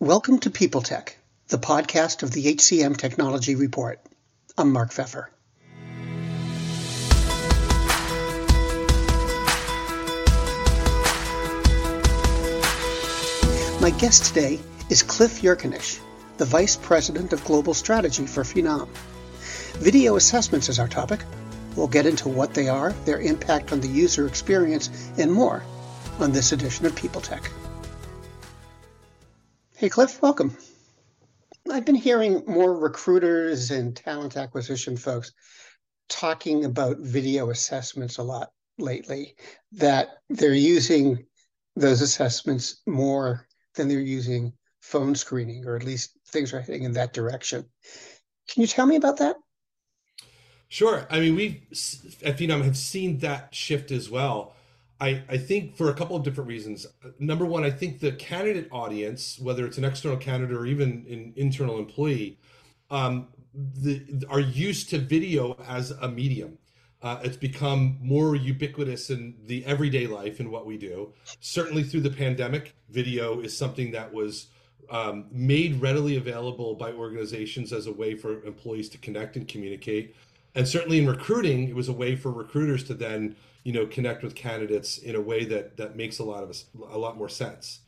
Welcome to People Tech, the podcast of the HCM Technology Report. I'm Mark Feffer. My guest today is Cliff Jurkiewicz, the Vice President of Global Strategy for Phenom. Video assessments is our topic. We'll get into what they are, their impact on the user experience, and more on this edition of People Tech. Hey, Cliff, welcome. I've been hearing more recruiters and talent acquisition folks talking about video assessments a lot lately, that they're using those assessments more than they're using phone screening, or at least things are heading in that direction. Can you tell me about that? Sure. I mean, we at Phenom have seen that shift as well. I, I think for a couple of different reasons. Number one, I think the candidate audience, whether it's an external candidate or even an internal employee, um, the, are used to video as a medium. Uh, it's become more ubiquitous in the everyday life and what we do. Certainly through the pandemic, video is something that was um, made readily available by organizations as a way for employees to connect and communicate. And certainly in recruiting, it was a way for recruiters to then you know connect with candidates in a way that that makes a lot of us a lot more sense.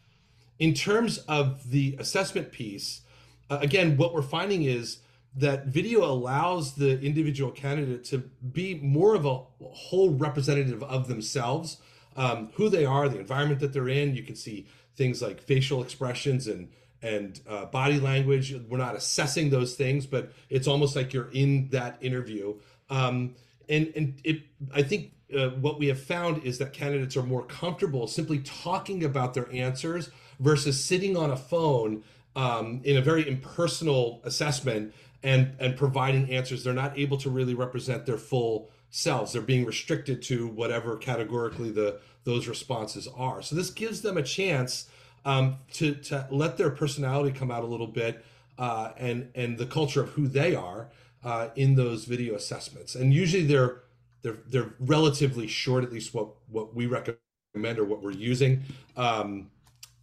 In terms of the assessment piece uh, again what we're finding is that video allows the individual candidate to be more of a whole representative of themselves um, who they are the environment that they're in. You can see things like facial expressions and and uh, body language. We're not assessing those things but it's almost like you're in that interview. Um, and and it i think uh, what we have found is that candidates are more comfortable simply talking about their answers versus sitting on a phone um, in a very impersonal assessment and and providing answers. They're not able to really represent their full selves. They're being restricted to whatever categorically the those responses are. So this gives them a chance um, to to let their personality come out a little bit uh, and and the culture of who they are uh, in those video assessments. And usually they're they're they're relatively short, at least what what we recommend or what we're using, um,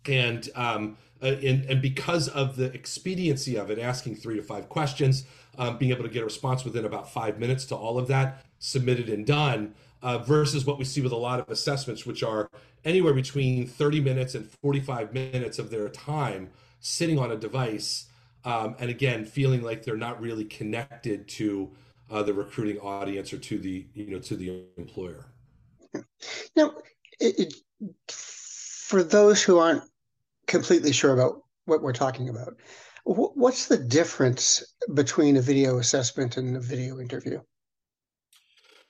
and um, uh, and and because of the expediency of it, asking three to five questions, um, being able to get a response within about five minutes to all of that, submitted and done. Uh, versus what we see with a lot of assessments, which are anywhere between 30 minutes and 45 minutes of their time sitting on a device, um, and again, feeling like they're not really connected to uh, the recruiting audience or to the you know to the employer. Now, it, it, for those who aren't completely sure about what we're talking about, what's the difference between a video assessment and a video interview?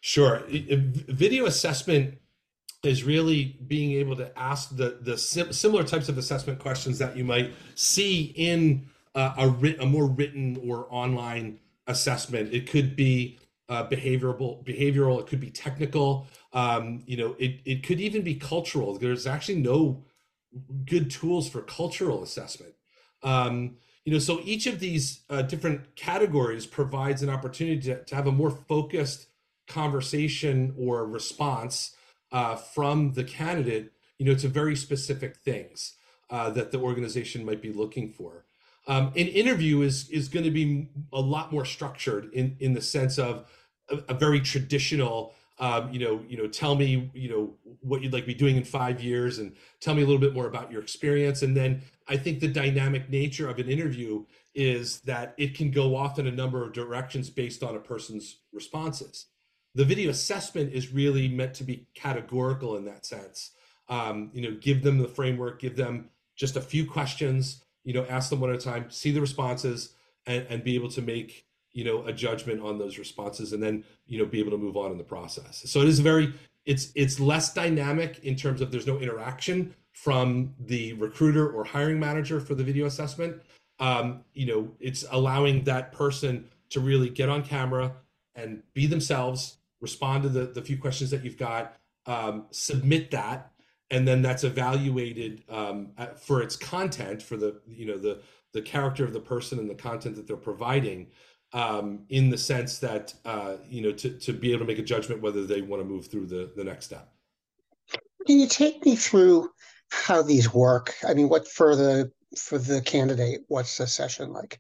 Sure, video assessment is really being able to ask the the sim- similar types of assessment questions that you might see in uh, a, a more written or online assessment. It could be uh, behavioral, behavioral. It could be technical. Um, you know, it it could even be cultural. There's actually no good tools for cultural assessment. Um, you know, so each of these uh, different categories provides an opportunity to, to have a more focused conversation or response uh, from the candidate. You know, to very specific things uh, that the organization might be looking for. Um, an interview is is going to be a lot more structured in in the sense of a, a very traditional. Um, you know, you know, tell me, you know, what you'd like to be doing in five years, and tell me a little bit more about your experience. And then I think the dynamic nature of an interview is that it can go off in a number of directions based on a person's responses. The video assessment is really meant to be categorical in that sense. Um, you know, give them the framework, give them just a few questions, you know ask them one at a time see the responses and, and be able to make you know a judgment on those responses and then you know be able to move on in the process. So it is very it's it's less dynamic in terms of there's no interaction from the recruiter or hiring manager for the video assessment. Um, you know it's allowing that person to really get on camera and be themselves respond to the, the few questions that you've got um, submit that and then that's evaluated um, for its content for the you know the the character of the person and the content that they're providing um, in the sense that uh, you know to, to be able to make a judgment whether they want to move through the the next step can you take me through how these work i mean what for the for the candidate, what's the session like?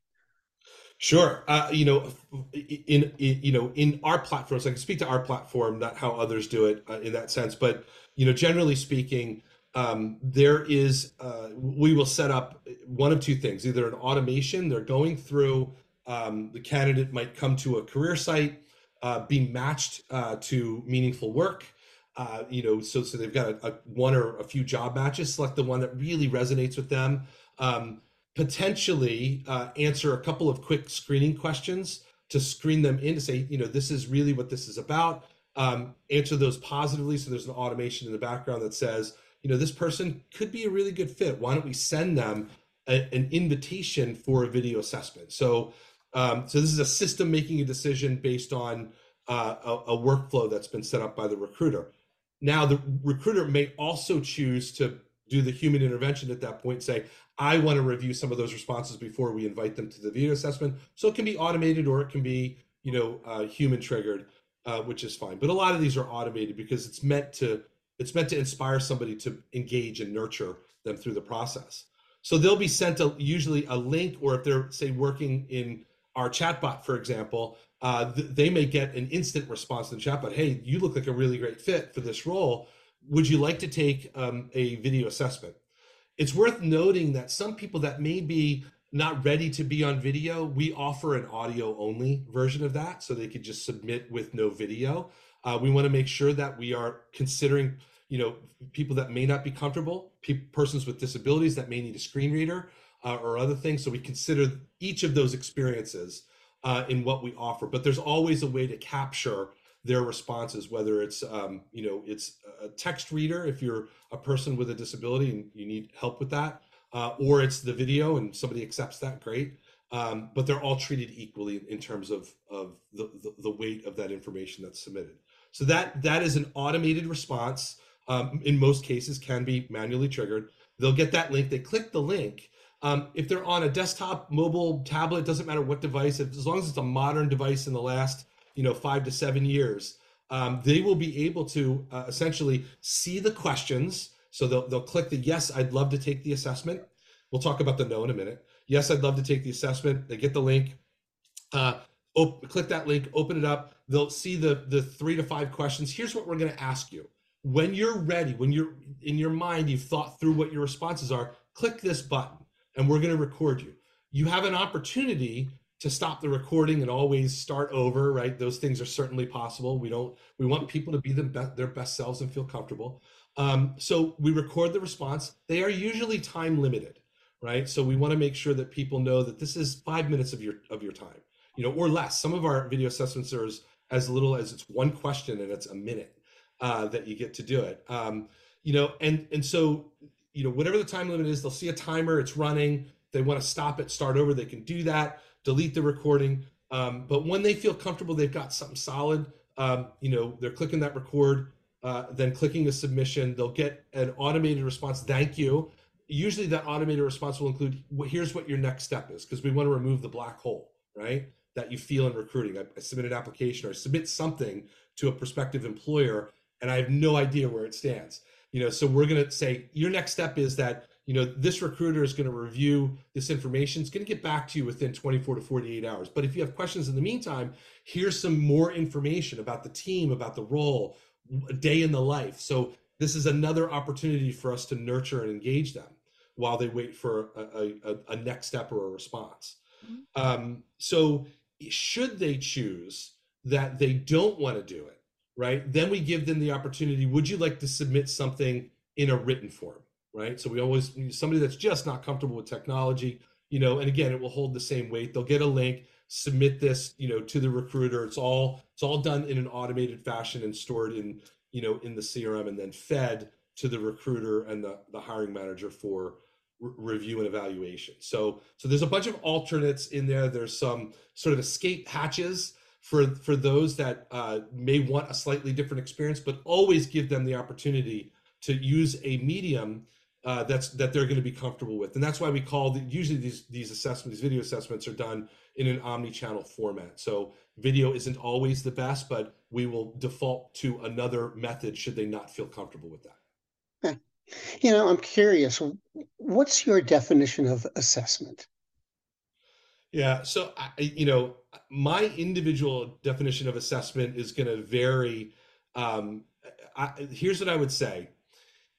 Sure. Uh, you know, in, in, you know in our platforms, I can speak to our platform, not how others do it uh, in that sense. But you know, generally speaking, um, there is uh, we will set up one of two things: either an automation, they're going through um, the candidate might come to a career site, uh, be matched uh, to meaningful work. Uh, you know, so so they've got a, a, one or a few job matches. Select the one that really resonates with them. Um, potentially uh, answer a couple of quick screening questions to screen them in to say, you know, this is really what this is about. Um, answer those positively. So there's an automation in the background that says, you know, this person could be a really good fit. Why don't we send them a, an invitation for a video assessment? So, um, so this is a system making a decision based on uh, a, a workflow that's been set up by the recruiter. Now, the recruiter may also choose to do the human intervention at that point say i want to review some of those responses before we invite them to the video assessment. So it can be automated or it can be you know uh, human triggered uh, which is fine. But a lot of these are automated because it's meant to it's meant to inspire somebody to engage and nurture them through the process. So they'll be sent a, usually a link or if they're say working in our chatbot for example uh, th- they may get an instant response in the chatbot. Hey you look like a really great fit for this role. Would you like to take um, a video assessment? It's worth noting that some people that may be not ready to be on video, we offer an audio only version of that so they could just submit with no video. Uh, we want to make sure that we are considering, you know, people that may not be comfortable, pe- persons with disabilities that may need a screen reader uh, or other things. So we consider each of those experiences uh, in what we offer. But there's always a way to capture their responses, whether it's um, you know it's a text reader if you're a person with a disability and you need help with that, uh, or it's the video and somebody accepts that, great. Um, but they're all treated equally in terms of of the, the, the weight of that information that's submitted. So that that is an automated response. Um, in most cases, can be manually triggered. They'll get that link. They click the link. Um, if they're on a desktop, mobile, tablet, doesn't matter what device, as long as it's a modern device in the last you know five to seven years um, they will be able to uh, essentially see the questions. So they'll, they'll click the yes i'd love to take the assessment. We'll talk about the no in a minute. Yes i'd love to take the assessment. They get the link uh, op- click that link open it up. They'll see the the three to five questions. Here's what we're going to ask you. When you're ready when you're in your mind you've thought through what your responses are click this button and we're going to record you. You have an opportunity to stop the recording and always start over right? Those things are certainly possible. We don't we want people to be the best, their best selves and feel comfortable. Um, so we record the response. They are usually time limited right? So we want to make sure that people know that this is five minutes of your of your time you know or less. Some of our video assessments are as, as little as it's one question and it's a minute uh, that you get to do it. Um, you know and and so you know whatever the time limit is they'll see a timer it's running. They want to stop it start over they can do that delete the recording. Um, but when they feel comfortable, they've got something solid. Um, you know, they're clicking that record, uh, then clicking a submission. They'll get an automated response. Thank you. Usually, that automated response will include well, here's what your next step is because we want to remove the black hole, right? That you feel in recruiting. I, I submit an application or I submit something to a prospective employer, and I have no idea where it stands. You know, so we're going to say your next step is that you know this recruiter is going to review this information. It's going to get back to you within 24 to 48 hours. But if you have questions in the meantime here's some more information about the team about the role a day in the life. So this is another opportunity for us to nurture and engage them while they wait for a, a, a next step or a response. Mm-hmm. um, so should they choose that they don't want to do it right then we give them the opportunity would you like to submit something in a written form right? So we always somebody that's just not comfortable with technology, you know, and again, it will hold the same weight. They'll get a link, submit this, you know, to the recruiter. It's all it's all done in an automated fashion and stored in, you know, in the CRM and then fed to the recruiter and the the hiring manager for review and evaluation. So so there's a bunch of alternates in there. There's some sort of escape hatches for for those that uh, may want a slightly different experience, but always give them the opportunity to use a medium uh, that's that they're going to be comfortable with, and that's why we call the, usually these these assessments, these video assessments, are done in an omni-channel format. So video isn't always the best, but we will default to another method should they not feel comfortable with that. You know, I'm curious, what's your definition of assessment? Yeah, so I, you know, my individual definition of assessment is going to vary. Um, I, here's what I would say: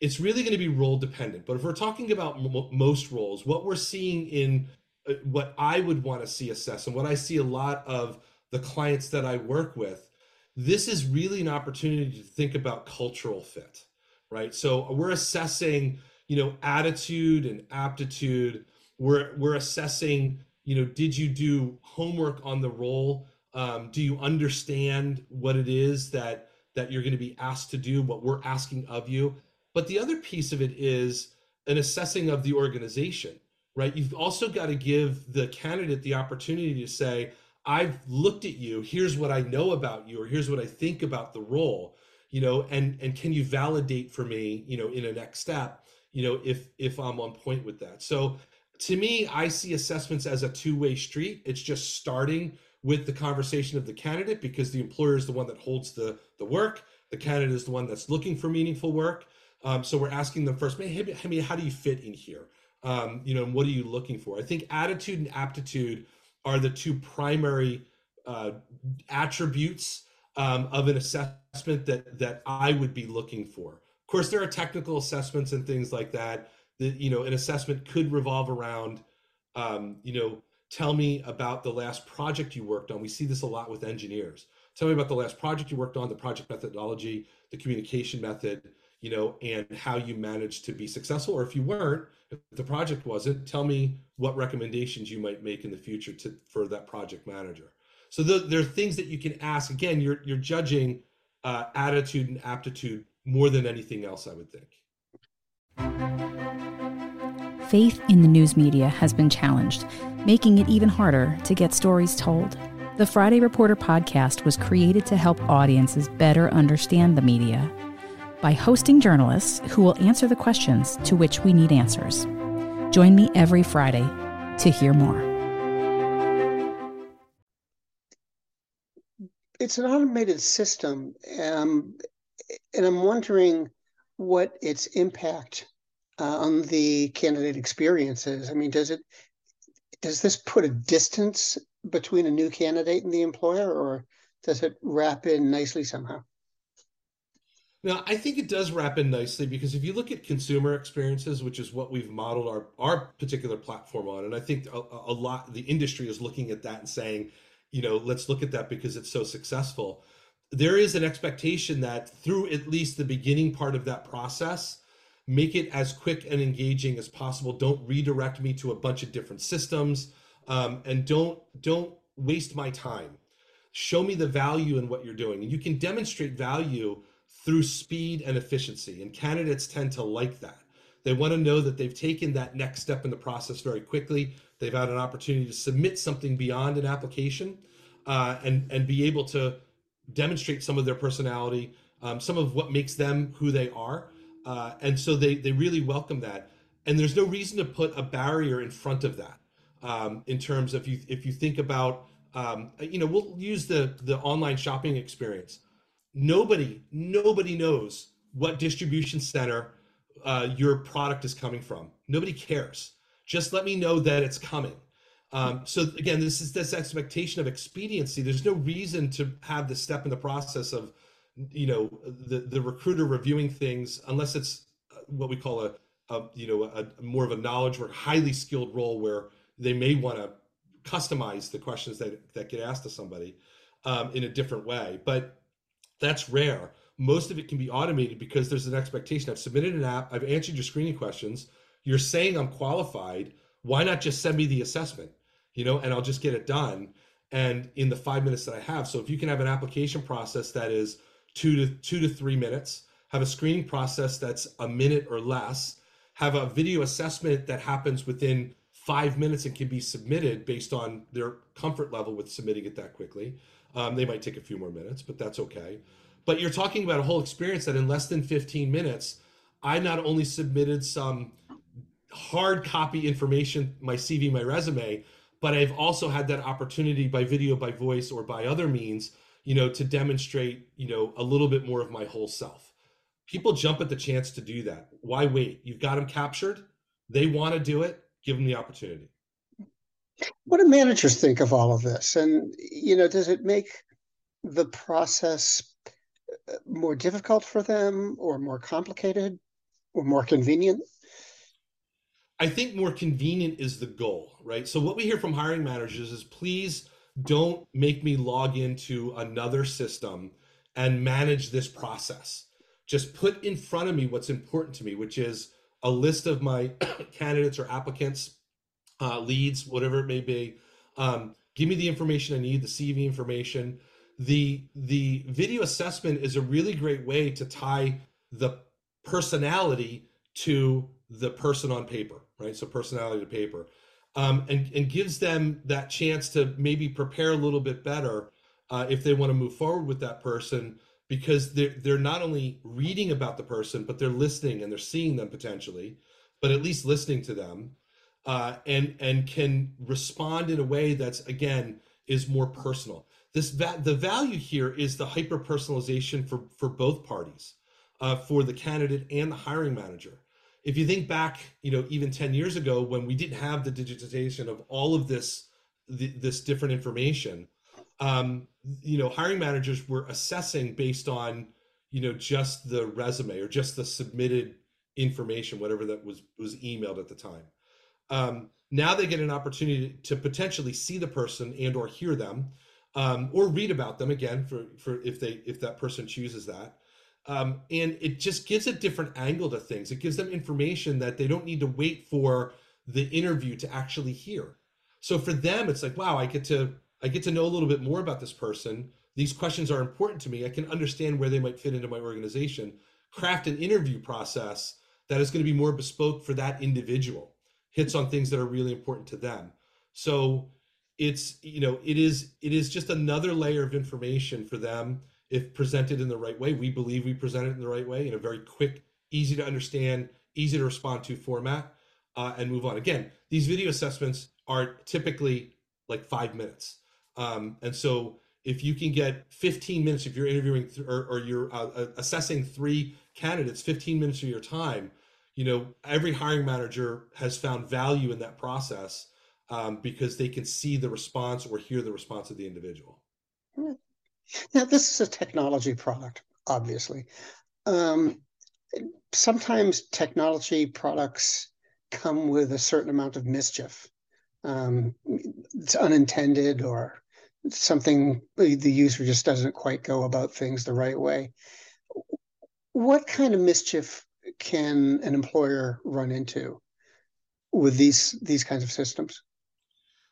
it's really going to be role dependent. But if we're talking about m- most roles, what we're seeing in uh, what I would want to see assess, and what I see a lot of the clients that I work with, this is really an opportunity to think about cultural fit right? So we're assessing, you know, attitude and aptitude. We're we're assessing, you know, did you do homework on the role? Um, do you understand what it is that that you're going to be asked to do? What we're asking of you. But the other piece of it is an assessing of the organization, right? You've also got to give the candidate the opportunity to say, I've looked at you. Here's what I know about you, or here's what I think about the role you know and and can you validate for me you know in a next step you know if if i'm on point with that so to me i see assessments as a two-way street it's just starting with the conversation of the candidate because the employer is the one that holds the the work the candidate is the one that's looking for meaningful work um, so we're asking them first hey, mean, how do you fit in here um, you know what are you looking for i think attitude and aptitude are the two primary uh, attributes um, of an assessment that that I would be looking for. Of course, there are technical assessments and things like that. That you know, an assessment could revolve around, um, you know, tell me about the last project you worked on. We see this a lot with engineers. Tell me about the last project you worked on, the project methodology, the communication method, you know, and how you managed to be successful. Or if you weren't, if the project wasn't, tell me what recommendations you might make in the future to for that project manager. So the, there are things that you can ask. Again, you're you're judging uh, attitude and aptitude more than anything else. I would think. Faith in the news media has been challenged, making it even harder to get stories told. The Friday Reporter podcast was created to help audiences better understand the media by hosting journalists who will answer the questions to which we need answers. Join me every Friday to hear more. it's an automated system, um, and I'm wondering what its impact uh, on the candidate experience is. I mean, does it does this put a distance between a new candidate and the employer, or does it wrap in nicely somehow? Now, I think it does wrap in nicely because if you look at consumer experiences, which is what we've modeled our, our particular platform on, and I think a, a lot the industry is looking at that and saying, you know, let's look at that because it's so successful. There is an expectation that through at least the beginning part of that process, make it as quick and engaging as possible. Don't redirect me to a bunch of different systems, um, and don't don't waste my time. Show me the value in what you're doing, and you can demonstrate value through speed and efficiency. And candidates tend to like that. They want to know that they've taken that next step in the process very quickly. They've had an opportunity to submit something beyond an application uh, and and be able to demonstrate some of their personality, um, some of what makes them who they are, uh, and so they they really welcome that. And there's no reason to put a barrier in front of that. Um, in terms of you, if you think about, um, you know, we'll use the the online shopping experience. Nobody nobody knows what distribution center uh, your product is coming from. Nobody cares. Just let me know that it's coming. Um, so again, this is this expectation of expediency. There's no reason to have the step in the process of, you know, the the recruiter reviewing things unless it's uh, what we call a, a you know a, a more of a knowledge or highly skilled role where they may want to customize the questions that that get asked to somebody um, in a different way. But that's rare. Most of it can be automated because there's an expectation. I've submitted an app. I've answered your screening questions you're saying I'm qualified. Why not just send me the assessment? You know, and I'll just get it done. And in the five minutes that I have. So if you can have an application process that is two to two to three minutes, have a screening process that's a minute or less, have a video assessment that happens within five minutes and can be submitted based on their comfort level with submitting it that quickly. Um, they might take a few more minutes, but that's okay. But you're talking about a whole experience that in less than 15 minutes, I not only submitted some hard copy information, my CV, my resume, but I've also had that opportunity by video, by voice, or by other means, you know, to demonstrate, you know, a little bit more of my whole self. people jump at the chance to do that. Why wait? You've got them captured. They want to do it. Give them the opportunity. What do managers think of all of this? And, you know, does it make the process uh, more difficult for them or more complicated or more convenient? I think more convenient is the goal, right? So what we hear from hiring managers is please don't make me log into another system and manage this process. Just put in front of me what's important to me, which is a list of my candidates or applicants, uh, leads, whatever it may be. Um, give me the information I need, the CV information. The the video assessment is a really great way to tie the personality to the person on paper, right? So personality to paper, um, and and gives them that chance to maybe prepare a little bit better uh, if they want to move forward with that person because they're they're not only reading about the person but they're listening and they're seeing them potentially but at least listening to them uh, and and can respond in a way that's again is more personal this va- the value here is the hyper personalization for for both parties uh, for the candidate and the hiring manager if you think back you know even 10 years ago when we didn't have the digitization of all of this this different information um, you know, hiring managers were assessing based on, you know, just the resume or just the submitted information, whatever that was was emailed at the time. Um, now they get an opportunity to potentially see the person and or hear them, um, or read about them again for for if they if that person chooses that. Um, and it just gives a different angle to things. It gives them information that they don't need to wait for the interview to actually hear. So for them, it's like, wow, I get to I get to know a little bit more about this person. These questions are important to me. I can understand where they might fit into my organization. Craft an interview process that is going to be more bespoke for that individual, hits on things that are really important to them. So it's you know it is it is just another layer of information for them if presented in the right way. We believe we present it in the right way in a very quick, easy to understand, easy to respond to format, uh, and move on. Again, these video assessments are typically like five minutes. Um, and so if you can get 15 minutes, if you're interviewing th- or, or, you're uh, uh, assessing three candidates, 15 minutes of your time, you know, every hiring manager has found value in that process um, because they can see the response or hear the response of the individual. Now, this is a technology product, obviously. Um, sometimes technology products come with a certain amount of mischief. Um, it's unintended or something the user just doesn't quite go about things the right way. What kind of mischief can an employer run into with these these kinds of systems?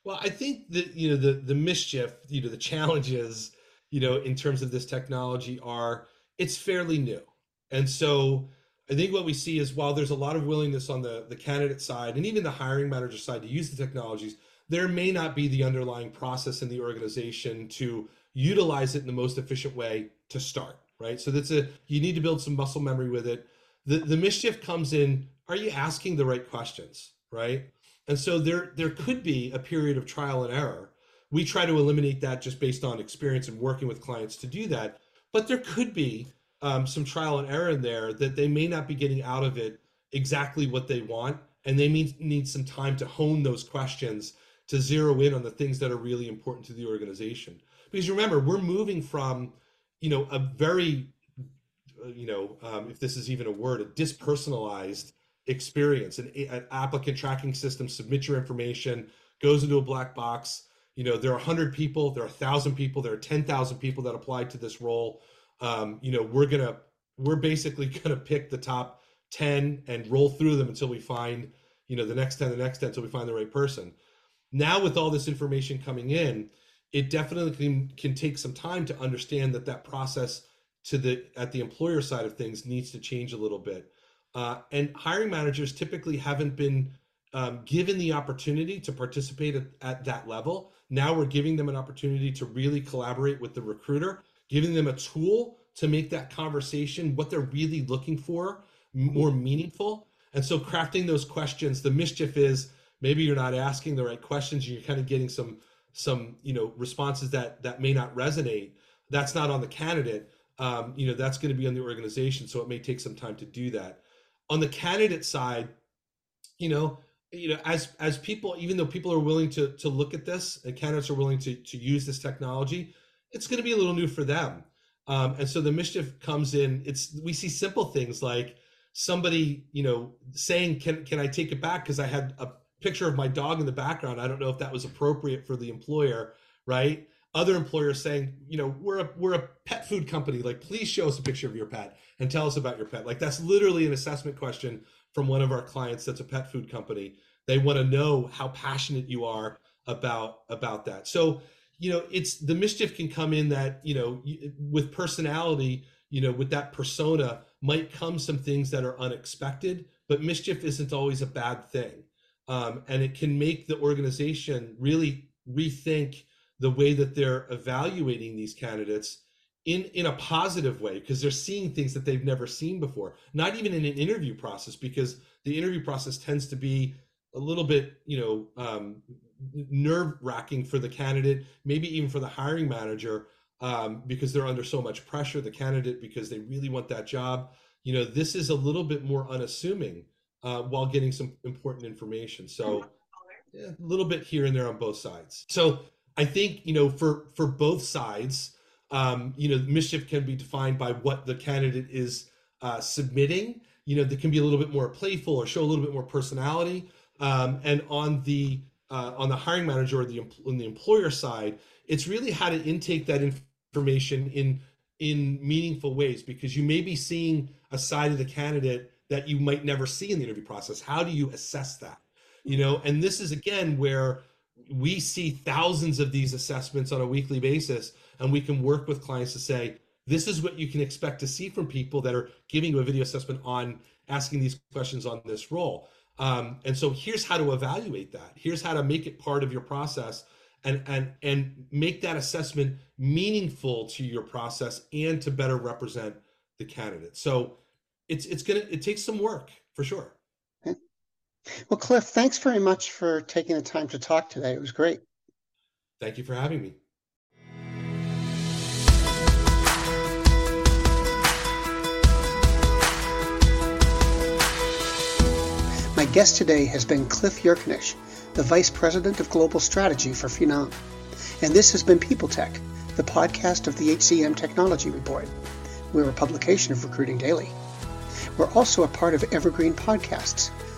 Well, I think that you know the the mischief, you know, the challenges, you know, in terms of this technology are it's fairly new, and so I think what we see is while there's a lot of willingness on the the candidate side and even the hiring manager side to use the technologies, there may not be the underlying process in the organization to utilize it in the most efficient way to start right? So that's a you need to build some muscle memory with it the the mischief comes in are you asking the right questions right and so there there could be a period of trial and error we try to eliminate that just based on experience and working with clients to do that but there could be um, some trial and error in there that they may not be getting out of it exactly what they want and they need, need some time to hone those questions to zero in on the things that are really important to the organization. Because remember, we're moving from, you know, a very, you know, um, if this is even a word, a dispersonalized experience, an, an applicant tracking system, submit your information, goes into a black box. You know, there are 100 people, there are 1,000 people, there are 10,000 people that applied to this role. Um, you know, we're going to, we're basically going to pick the top 10 and roll through them until we find, you know, the next 10, the next 10, until we find the right person now with all this information coming in it definitely can, can take some time to understand that that process to the at the employer side of things needs to change a little bit. Uh, and hiring managers typically haven't been um, given the opportunity to participate at, at that level. Now we're giving them an opportunity to really collaborate with the recruiter giving them a tool to make that conversation what they're really looking for more meaningful. And so crafting those questions the mischief is maybe you're not asking the right questions and you're kind of getting some some you know responses that that may not resonate. That's not on the candidate um, you know that's going to be on the organization so it may take some time to do that. On the candidate side you know you know as as people even though people are willing to to look at this and candidates are willing to to use this technology it's going to be a little new for them. Um, and so the mischief comes in it's we see simple things like somebody you know saying can can i take it back? Because i had a picture of my dog in the background. I don't know if that was appropriate for the employer right other employers saying, you know, we're a we're a pet food company. Like, please show us a picture of your pet and tell us about your pet. Like, that's literally an assessment question from one of our clients that's a pet food company. They want to know how passionate you are about about that. So, you know, it's the mischief can come in that you know with personality, you know, with that persona might come some things that are unexpected. But mischief isn't always a bad thing, um, and it can make the organization really rethink the way that they're evaluating these candidates in in a positive way because they're seeing things that they've never seen before. Not even in an interview process because the interview process tends to be a little bit you know um, nerve wracking for the candidate maybe even for the hiring manager um, because they're under so much pressure the candidate because they really want that job. You know this is a little bit more unassuming uh, while getting some important information. So yeah, a little bit here and there on both sides. So I think you know for for both sides, um, you know, mischief can be defined by what the candidate is uh, submitting. You know, that can be a little bit more playful or show a little bit more personality. Um, and on the uh, on the hiring manager or the on the employer side, it's really how to intake that information in in meaningful ways because you may be seeing a side of the candidate that you might never see in the interview process. How do you assess that? You know, and this is again where we see thousands of these assessments on a weekly basis and we can work with clients to say this is what you can expect to see from people that are giving you a video assessment on asking these questions on this role. Um, and so here's how to evaluate that. Here's how to make it part of your process and and and make that assessment meaningful to your process and to better represent the candidate. So it's it's gonna it takes some work for sure well, Cliff, thanks very much for taking the time to talk today. It was great. Thank you for having me. My guest today has been Cliff Jurkiewicz, the Vice President of Global Strategy for Phenom. And this has been People Tech, the podcast of the HCM Technology Report. We're a publication of Recruiting Daily. We're also a part of Evergreen Podcasts,